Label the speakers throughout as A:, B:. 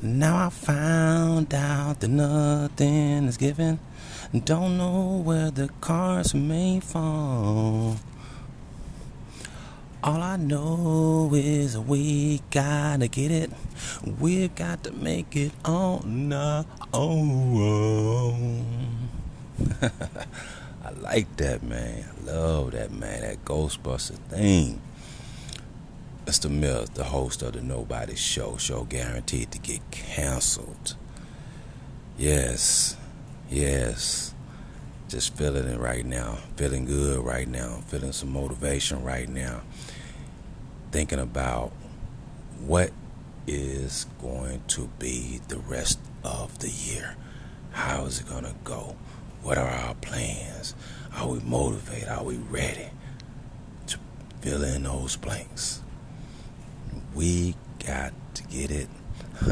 A: Now I found out that nothing is given. Don't know where the cards may fall. All I know is we gotta get it. We've got to make it on our own. I like that, man. I love that, man. That Ghostbuster thing. Mr. Mills, the host of the Nobody Show, show guaranteed to get canceled. Yes, yes. Just feeling it right now. Feeling good right now. Feeling some motivation right now. Thinking about what is going to be the rest of the year. How is it going to go? What are our plans? Are we motivated? Are we ready to fill in those blanks? We got to get it.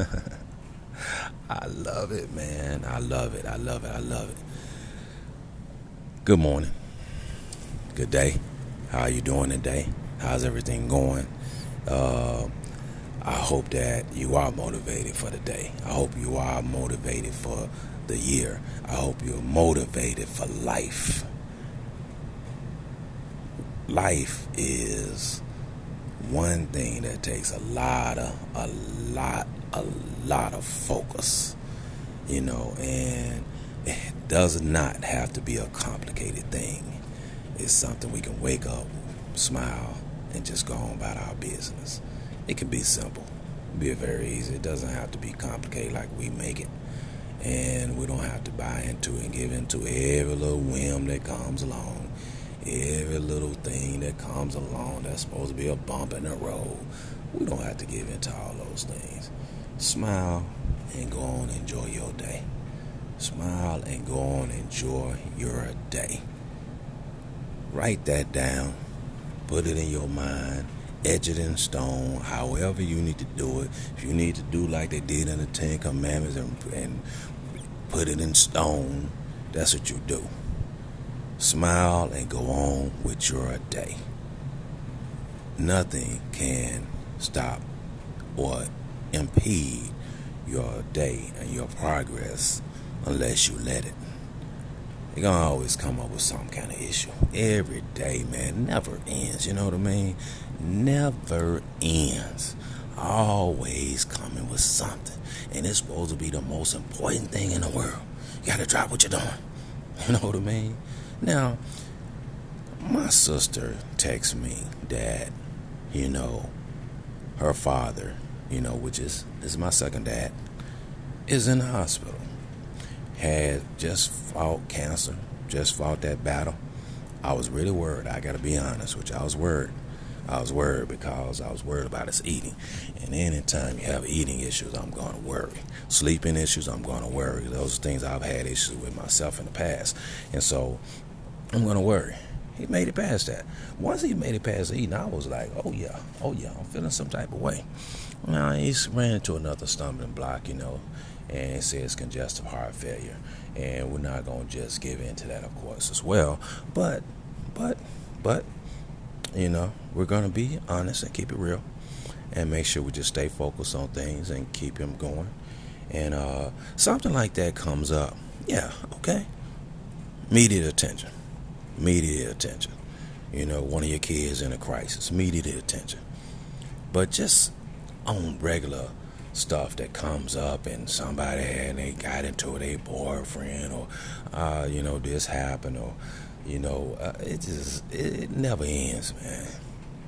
A: I love it, man. I love it. I love it. I love it. Good morning. Good day. How are you doing today? How's everything going? Uh, I hope that you are motivated for the day. I hope you are motivated for the year. I hope you're motivated for life. Life is one thing that takes a lot of a lot a lot of focus you know and it does not have to be a complicated thing. It's something we can wake up smile and just go on about our business. It can be simple be very easy. It doesn't have to be complicated like we make it. And we don't have to buy into and give into every little whim that comes along every little thing that comes along that's supposed to be a bump in the road. We don't have to give into all those things. Smile and go on enjoy your day. Smile and go on enjoy your day. Write that down. Put it in your mind. Edge it in stone. However you need to do it. If you need to do like they did in the Ten Commandments and, and put it in stone, that's what you do. Smile and go on with your day. Nothing can stop or impede your day and your progress unless you let it. You're gonna always come up with some kind of issue. Every day, man, never ends. You know what I mean? Never ends. Always coming with something. And it's supposed to be the most important thing in the world. You gotta drop what you're doing. You know what I mean? Now, my sister texts me that, you know, her father, you know, which is is my second dad, is in the hospital. Had just fought cancer, just fought that battle. I was really worried. I got to be honest you. I was worried. I was worried because I was worried about his eating. And anytime you have eating issues, I'm going to worry. Sleeping issues, I'm going to worry. Those are things I've had issues with myself in the past. And so I'm gonna worry. He made it past that. Once he made it past eating, I was like, oh yeah, oh yeah, I'm feeling some type of way. Now he ran into another stumbling block, you know, and it says congestive heart failure. And we're not gonna just give in to that, of course, as well. But, but, but, you know, we're gonna be honest and keep it real, and make sure we just stay focused on things and keep him going. And uh, something like that comes up, yeah, okay, immediate attention media attention. You know, one of your kids in a crisis, media attention. But just on regular stuff that comes up and somebody and they got into a boyfriend or, uh, you know, this happened or, you know, uh, it just, it, never ends, man.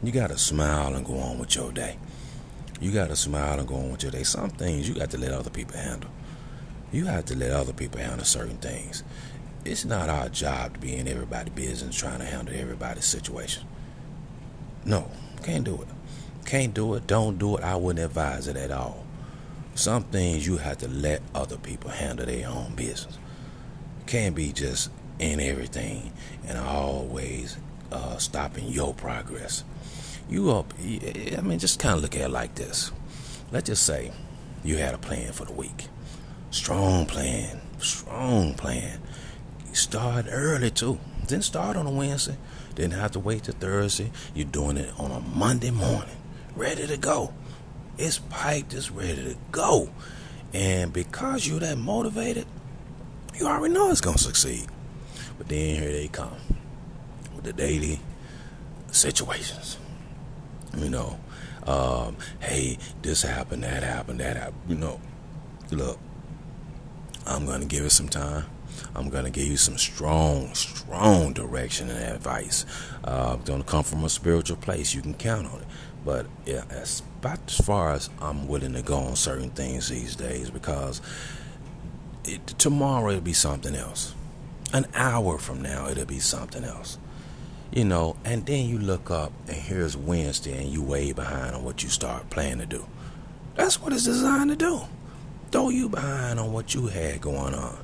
A: You got to smile and go on with your day. You got to smile and go on with your day. Some things you got to let other people handle. You have to let other people handle certain things it's not our job to be in everybody's business trying to handle everybody's situation. No, can't do it. Can't do it. Don't do it. I wouldn't advise it at all. Some things you have to let other people handle their own business. Can't be just in everything and always uh, stopping your progress. You up? I mean, just kind of look at it like this. Let's just say you had a plan for the week. Strong plan. Strong plan Start early too. Didn't start on a Wednesday. Didn't have to wait till Thursday. You're doing it on a Monday morning. Ready to go. It's piped, it's ready to go. And because you're that motivated, you already know it's gonna succeed. But then here they come with the daily situations. You know, um, hey, this happened, that happened, that happened. You know, look, I'm gonna give it some time. I'm going to give you some strong, strong direction and advice. Uh, going to come from a spiritual place. You can count on it. But yeah, as about as far as I'm willing to go on certain things these days because it, tomorrow it'll be something else. An hour from now it'll be something else. You know, and then you look up and here's Wednesday and you way behind on what you start planning to do. That's what it's designed to do. Throw you behind on what you had going on.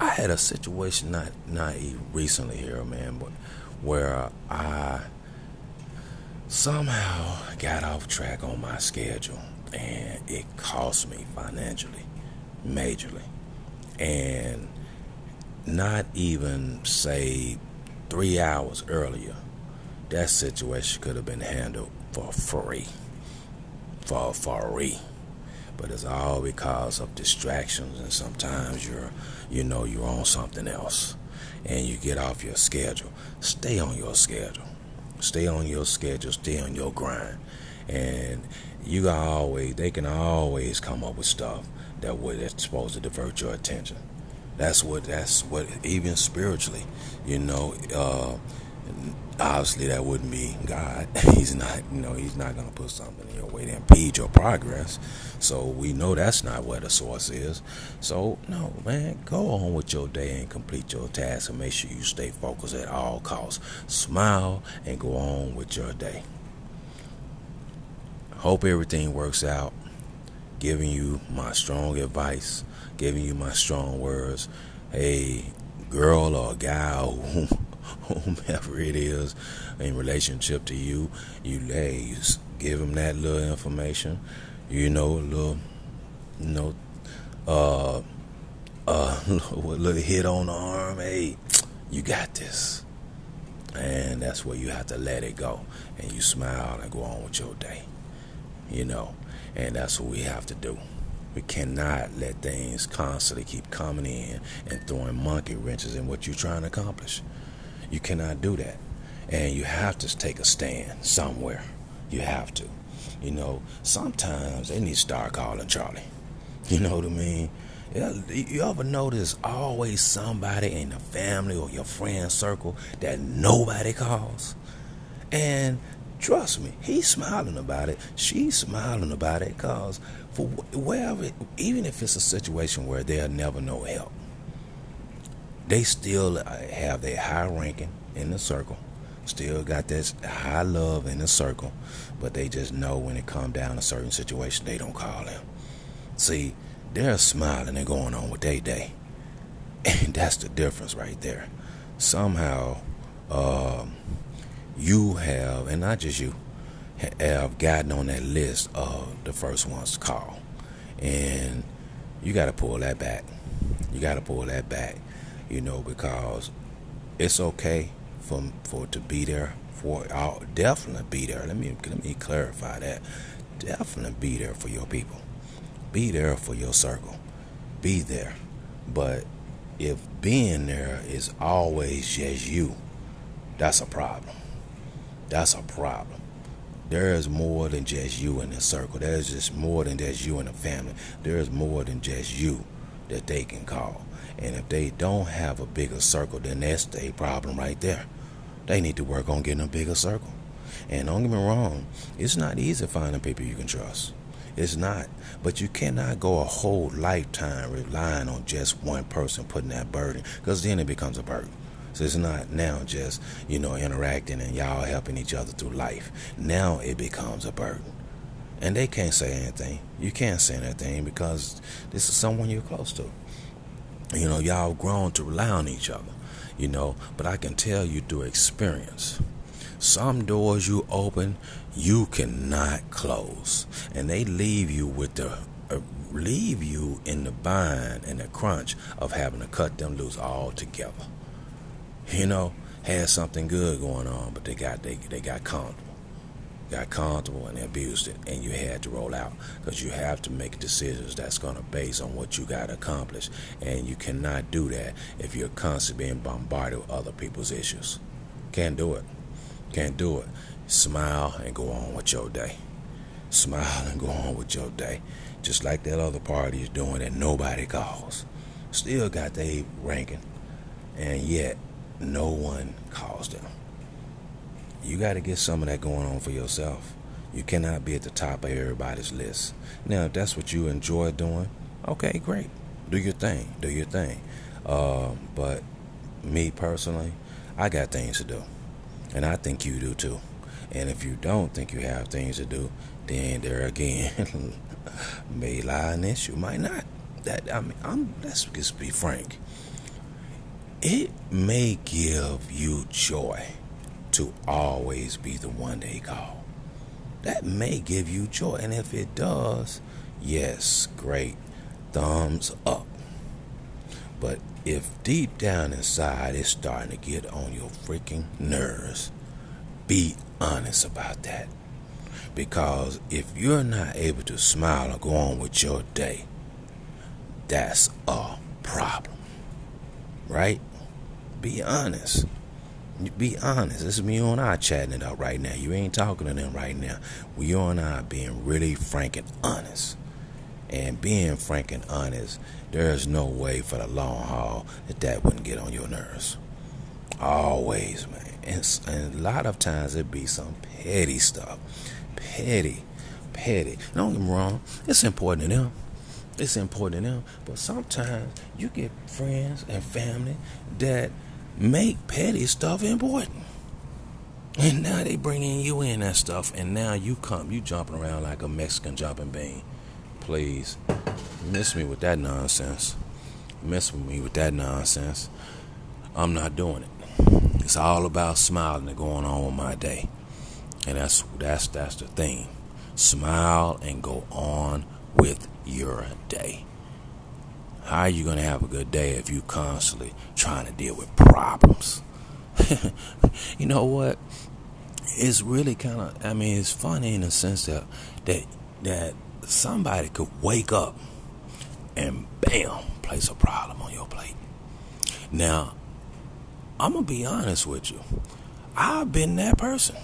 A: I had a situation not not recently here, man, but where I somehow got off track on my schedule, and it cost me financially, majorly, and not even say three hours earlier, that situation could have been handled for free, for free but it's all because of distractions and sometimes you're you know you're on something else and you get off your schedule. Stay on your schedule. Stay on your schedule. Stay on your grind. And you always they can always come up with stuff that would that's supposed to divert your attention. That's what that's what even spiritually you know uh obviously that wouldn't be God. He's not, you know, he's not going to put something in your way to impede your progress. So we know that's not where the source is. So no, man, go on with your day and complete your task and make sure you stay focused at all costs. Smile and go on with your day. Hope everything works out. Giving you my strong advice, giving you my strong words. Hey, girl or guy whomever it is in relationship to you, you lay, give them that little information, you know, a little, you know, uh, uh, a little hit on the arm. Hey, you got this, and that's where you have to let it go, and you smile and go on with your day, you know, and that's what we have to do. We cannot let things constantly keep coming in and throwing monkey wrenches in what you're trying to accomplish. You cannot do that. And you have to take a stand somewhere. You have to. You know, sometimes they need to start calling Charlie. You know what I mean? You ever notice always somebody in the family or your friend circle that nobody calls? And trust me, he's smiling about it. She's smiling about it because for wherever, even if it's a situation where they'll never know help, they still uh, have their high ranking in the circle, still got this high love in the circle, but they just know when it come down to certain situation, they don't call them. See, they're smiling and going on with their day, and that's the difference right there. Somehow, um, you have, and not just you, have gotten on that list of the first ones to call, and you got to pull that back. You got to pull that back you know, because it's okay for for to be there for I'll definitely be there. Let me let me clarify that. Definitely be there for your people. Be there for your circle. Be there. But if being there is always just you, that's a problem. That's a problem. There is more than just you in the circle. There is just more than just you in the family. There is more than just you that they can call. And if they don't have a bigger circle, then that's a problem right there. They need to work on getting a bigger circle. And don't get me wrong, it's not easy finding people you can trust. It's not. But you cannot go a whole lifetime relying on just one person putting that burden, because then it becomes a burden. So it's not now just, you know, interacting and y'all helping each other through life. Now it becomes a burden. And they can't say anything. You can't say anything because this is someone you're close to. You know, y'all grown to rely on each other, you know, but I can tell you through experience. Some doors you open, you cannot close. And they leave you with the uh, leave you in the bind and the crunch of having to cut them loose altogether. You know, had something good going on, but they got they they got comfortable. Got comfortable and abused it, and you had to roll out because you have to make decisions that's going to base on what you got to accomplish, and you cannot do that if you're constantly being bombarded with other people's issues. Can't do it. Can't do it. Smile and go on with your day. Smile and go on with your day, just like that other party is doing that nobody calls. Still got their ranking, and yet no one calls them. You got to get some of that going on for yourself. You cannot be at the top of everybody's list. Now, if that's what you enjoy doing, okay, great. Do your thing. Do your thing. Uh, but me personally, I got things to do. And I think you do too. And if you don't think you have things to do, then there again may lie an issue. Might not. That I mean, I'm. Let's just be frank. It may give you joy to always be the one they call. That may give you joy. And if it does, yes, great. Thumbs up. But if deep down inside it's starting to get on your freaking nerves, be honest about that. Because if you're not able to smile and go on with your day, that's a problem. Right? Be honest. Be honest. This is me and I chatting it up right now. You ain't talking to them right now. We you and I being really frank and honest. And being frank and honest, there's no way for the long haul that that wouldn't get on your nerves. Always, man. And, and a lot of times it be some petty stuff. Petty. Petty. Don't get me wrong. It's important to them. It's important to them. But sometimes you get friends and family that make petty stuff important. And now they bringing you in that stuff, and now you come, you jumping around like a Mexican jumping bean. Please, miss me with that nonsense. Miss me with that nonsense. I'm not doing it. It's all about smiling and going on with my day, and that's that's that's the thing. Smile and go on with your day. How are you going to have a good day if you're constantly trying to deal with problems? you know what? It's really kind of. I mean, it's funny in the sense that that that somebody could wake up and bam, place a problem on your plate. Now, I'm gonna be honest with you. I've been that person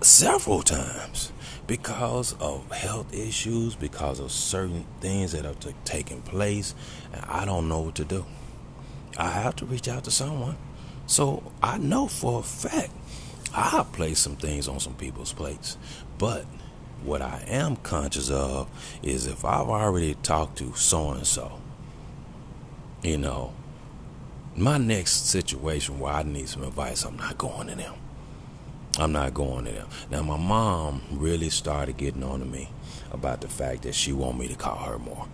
A: several times because of health issues, because of certain things that have t- taking place, and I don't know what to do. I have to reach out to someone. So I know for a fact I'll place some things on some people's plates. But what I am conscious of is if I've already talked to so and so, you know, my next situation where I need some advice, I'm not going to them. I'm not going there. Now, my mom really started getting on to me about the fact that she want me to call her more.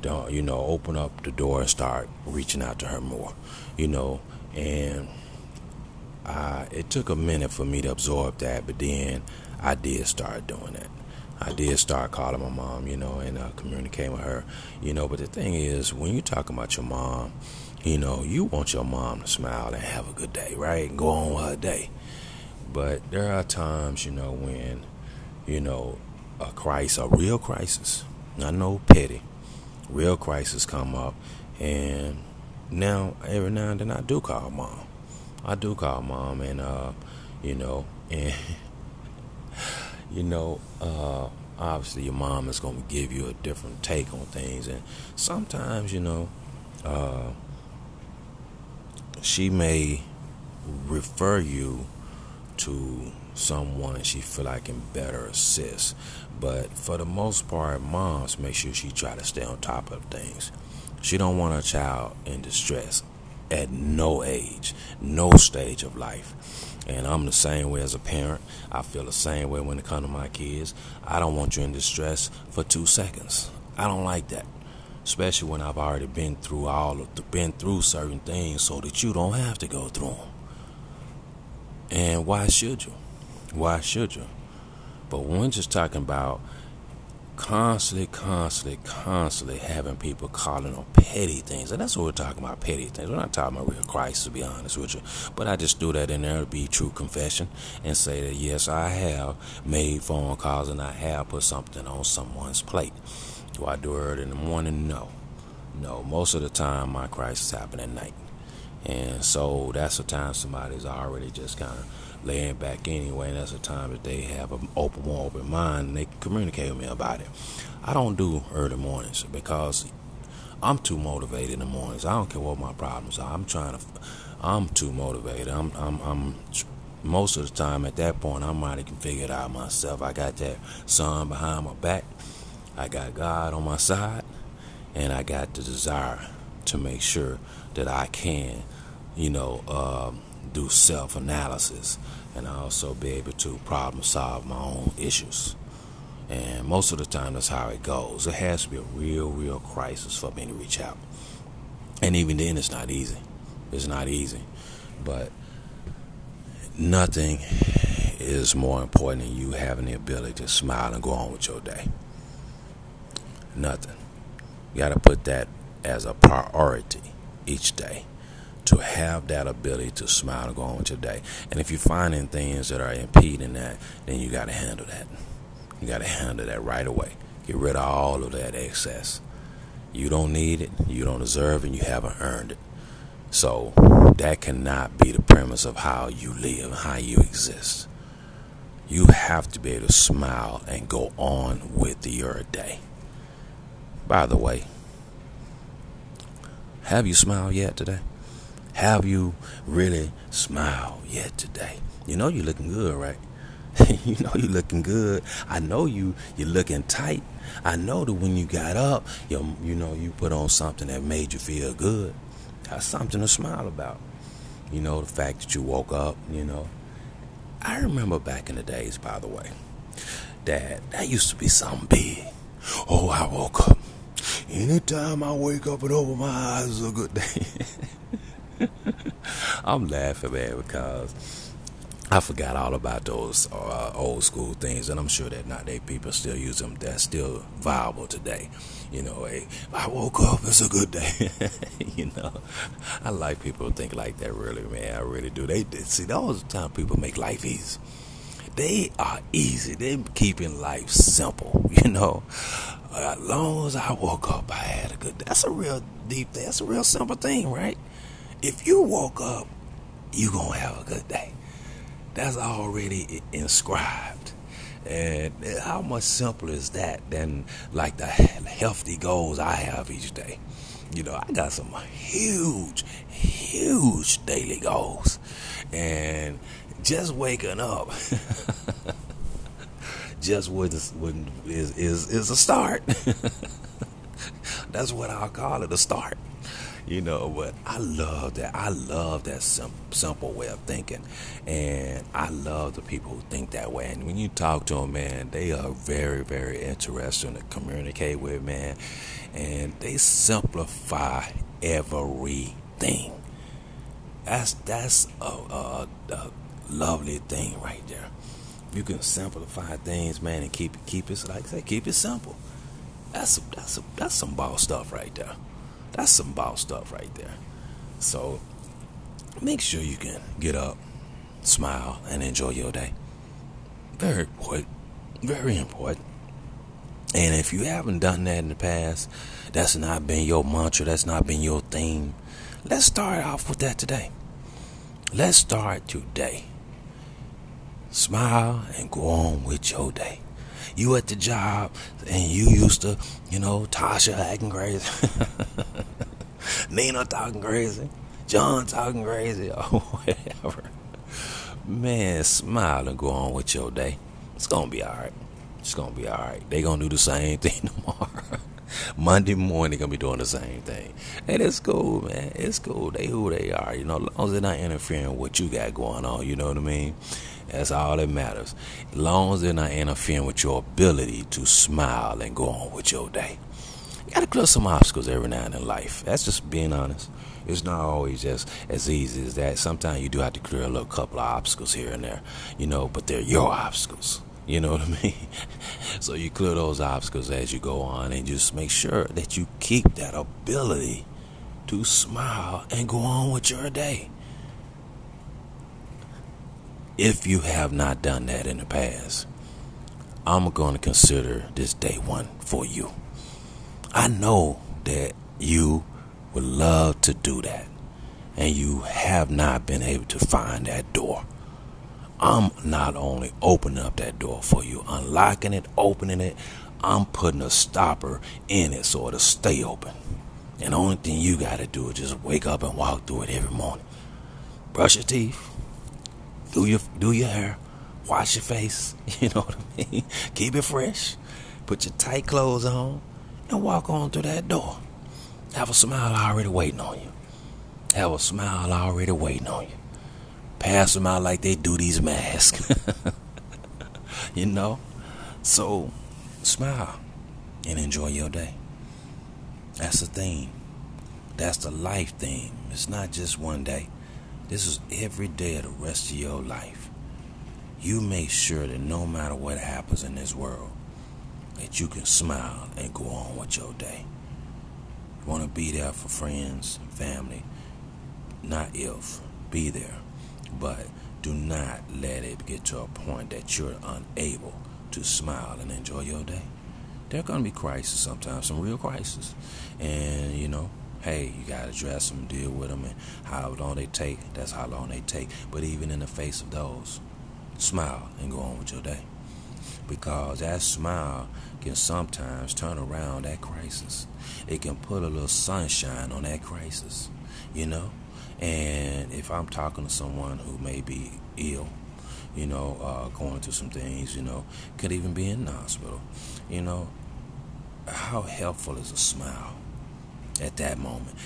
A: Don't you know? Open up the door and start reaching out to her more. You know, and I, it took a minute for me to absorb that, but then I did start doing that. I did start calling my mom, you know, and uh, communicating with her, you know. But the thing is, when you're talking about your mom, you know, you want your mom to smile and have a good day, right? And go on with her day. But there are times, you know, when, you know, a crisis, a real crisis, not no petty, real crisis come up, and now every now and then I do call mom. I do call mom, and uh, you know, and you know, uh, obviously your mom is going to give you a different take on things, and sometimes, you know, uh, she may refer you to someone she feel like can better assist. But for the most part, moms make sure she try to stay on top of things. She don't want her child in distress at no age, no stage of life. And I'm the same way as a parent. I feel the same way when it comes to my kids. I don't want you in distress for two seconds. I don't like that. Especially when I've already been through all of the, been through certain things so that you don't have to go through them. And why should you? Why should you? But we're just talking about constantly, constantly, constantly having people calling on petty things. And that's what we're talking about, petty things. We're not talking about real Christ, to be honest with you. But I just threw that in there to be true confession and say that, yes, I have made phone calls and I have put something on someone's plate. Do I do it in the morning? No. No. Most of the time, my crisis happen at night. And so that's the time somebody's already just kind of laying back anyway. And that's the time that they have an open, more open mind and they can communicate with me about it. I don't do early mornings because I'm too motivated in the mornings. I don't care what my problems are. I'm trying to. I'm too motivated. I'm. I'm. I'm most of the time at that point, I'm already can figure it out myself. I got that sun behind my back. I got God on my side, and I got the desire to make sure that I can, you know, um, do self analysis and also be able to problem solve my own issues. And most of the time, that's how it goes. It has to be a real, real crisis for me to reach out. And even then, it's not easy. It's not easy. But nothing is more important than you having the ability to smile and go on with your day. Nothing. You got to put that as a priority each day to have that ability to smile and go on with your day. And if you're finding things that are impeding that, then you got to handle that. You got to handle that right away. Get rid of all of that excess. You don't need it, you don't deserve it, and you haven't earned it. So that cannot be the premise of how you live, how you exist. You have to be able to smile and go on with your day. By the way, have you smiled yet today? Have you really smiled yet today? You know you're looking good, right? you know you're looking good. I know you you're looking tight. I know that when you got up, you you know you put on something that made you feel good. That's something to smile about. You know the fact that you woke up. You know, I remember back in the days, by the way, that that used to be something big. Oh, I woke up. Anytime I wake up and open my eyes is a good day. I'm laughing, man, because I forgot all about those uh, old school things, and I'm sure that nowadays people still use them. That's still viable today. You know, hey, I woke up, it's a good day. you know, I like people think like that, really, man. I really do. They, they see, those time people make life easy. They are easy. They're keeping life simple, you know. As long as I woke up, I had a good day. That's a real deep thing. That's a real simple thing, right? If you woke up, you're gonna have a good day. That's already inscribed. And eh, how much simpler is that than like the healthy goals I have each day? You know, I got some huge, huge daily goals. And just waking up just with, is, is, is a start. That's what I'll call it, a start you know. But I love that. I love that sim- simple way of thinking, and I love the people who think that way. And when you talk to them, man, they are very, very interesting to communicate with, man, and they simplify everything. That's that's a, a, a lovely thing right there. You can simplify things, man, and keep it keep it like I say, keep it simple. That's that's that's some ball stuff right there. That's some boss stuff right there. So make sure you can get up, smile, and enjoy your day. Very important. Very important. And if you haven't done that in the past, that's not been your mantra, that's not been your theme. Let's start off with that today. Let's start today. Smile and go on with your day. You at the job and you used to, you know, Tasha acting crazy. Nina talking crazy, John talking crazy, or whatever. Man, smile and go on with your day. It's gonna be alright. It's gonna be alright. They gonna do the same thing tomorrow. Monday morning gonna be doing the same thing. And it's cool, man. It's cool. They who they are, you know, as long as they're not interfering with what you got going on, you know what I mean? That's all that matters. As long as they're not interfering with your ability to smile and go on with your day. You gotta clear some obstacles every now and in life. That's just being honest. It's not always just as easy as that. Sometimes you do have to clear a little couple of obstacles here and there, you know, but they're your obstacles. You know what I mean? so you clear those obstacles as you go on and just make sure that you keep that ability to smile and go on with your day. If you have not done that in the past, I'm going to consider this day one for you. I know that you would love to do that, and you have not been able to find that door. I'm not only opening up that door for you, unlocking it, opening it, I'm putting a stopper in it so it'll stay open. And the only thing you got to do is just wake up and walk through it every morning. Brush your teeth, do your do your hair, wash your face. You know what I mean? Keep it fresh. Put your tight clothes on and walk on through that door. Have a smile already waiting on you. Have a smile already waiting on you pass them out like they do these masks. you know? So smile and enjoy your day. That's the thing. That's the life thing. It's not just one day. This is every day of the rest of your life. You make sure that no matter what happens in this world, that you can smile and go on with your day. You want to be there for friends and family. Not if. Be there. But do not let it get to a point that you're unable to smile and enjoy your day. There are going to be crises sometimes, some real crises. And, you know, hey, you got to address them, deal with them, and how long they take, that's how long they take. But even in the face of those, smile and go on with your day. Because that smile can sometimes turn around that crisis. It can put a little sunshine on that crisis, you know? And if I'm talking to someone who may be ill, you know, uh, going through some things, you know, could even be in the hospital, you know, how helpful is a smile at that moment?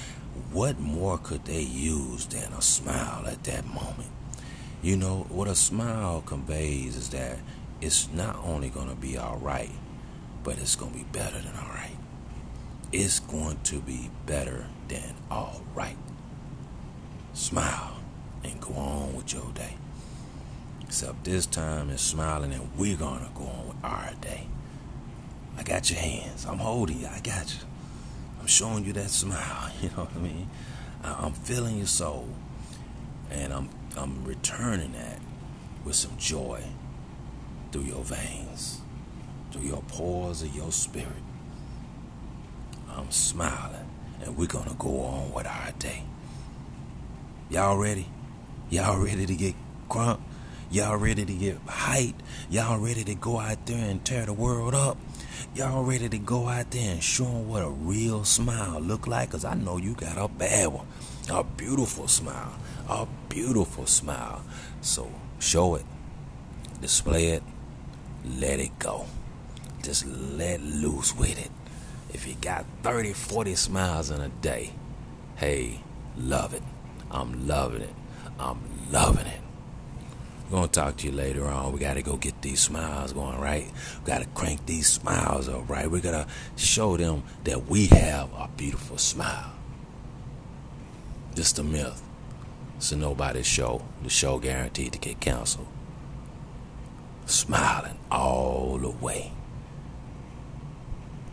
A: What more could they use than a smile at that moment? You know, what a smile conveys is that it's not only going to be all right, but it's going to be better than all right. It's going to be better than all right smile, and go on with your day. Except this time it's smiling and we're gonna go on with our day. I got your hands. I'm holding you. I got you. I'm showing you that smile. You know what I mean? I'm feeling your soul, and I'm I'm returning that with some joy through your veins, through your pores of your spirit. I'm smiling, and we're gonna go on with our day. Y'all ready? Y'all ready to get crunk? Y'all ready to get hyped? Y'all ready to go out there and tear the world up? Y'all ready to go out there and show them what a real smile look like? Because I know you got a bad one. A beautiful smile. A beautiful smile. So show it. Display it. Let it go. Just let loose with it. If you got 30, 40 smiles in a day, hey, love it. I'm loving it. I'm loving it. We're to talk to you later on. We got to go get these smiles going, right? We got to crank these smiles up, right? we got to show them that we have a beautiful smile. Just a myth. It's a nobody show. The show guaranteed to get canceled. Smiling all the way.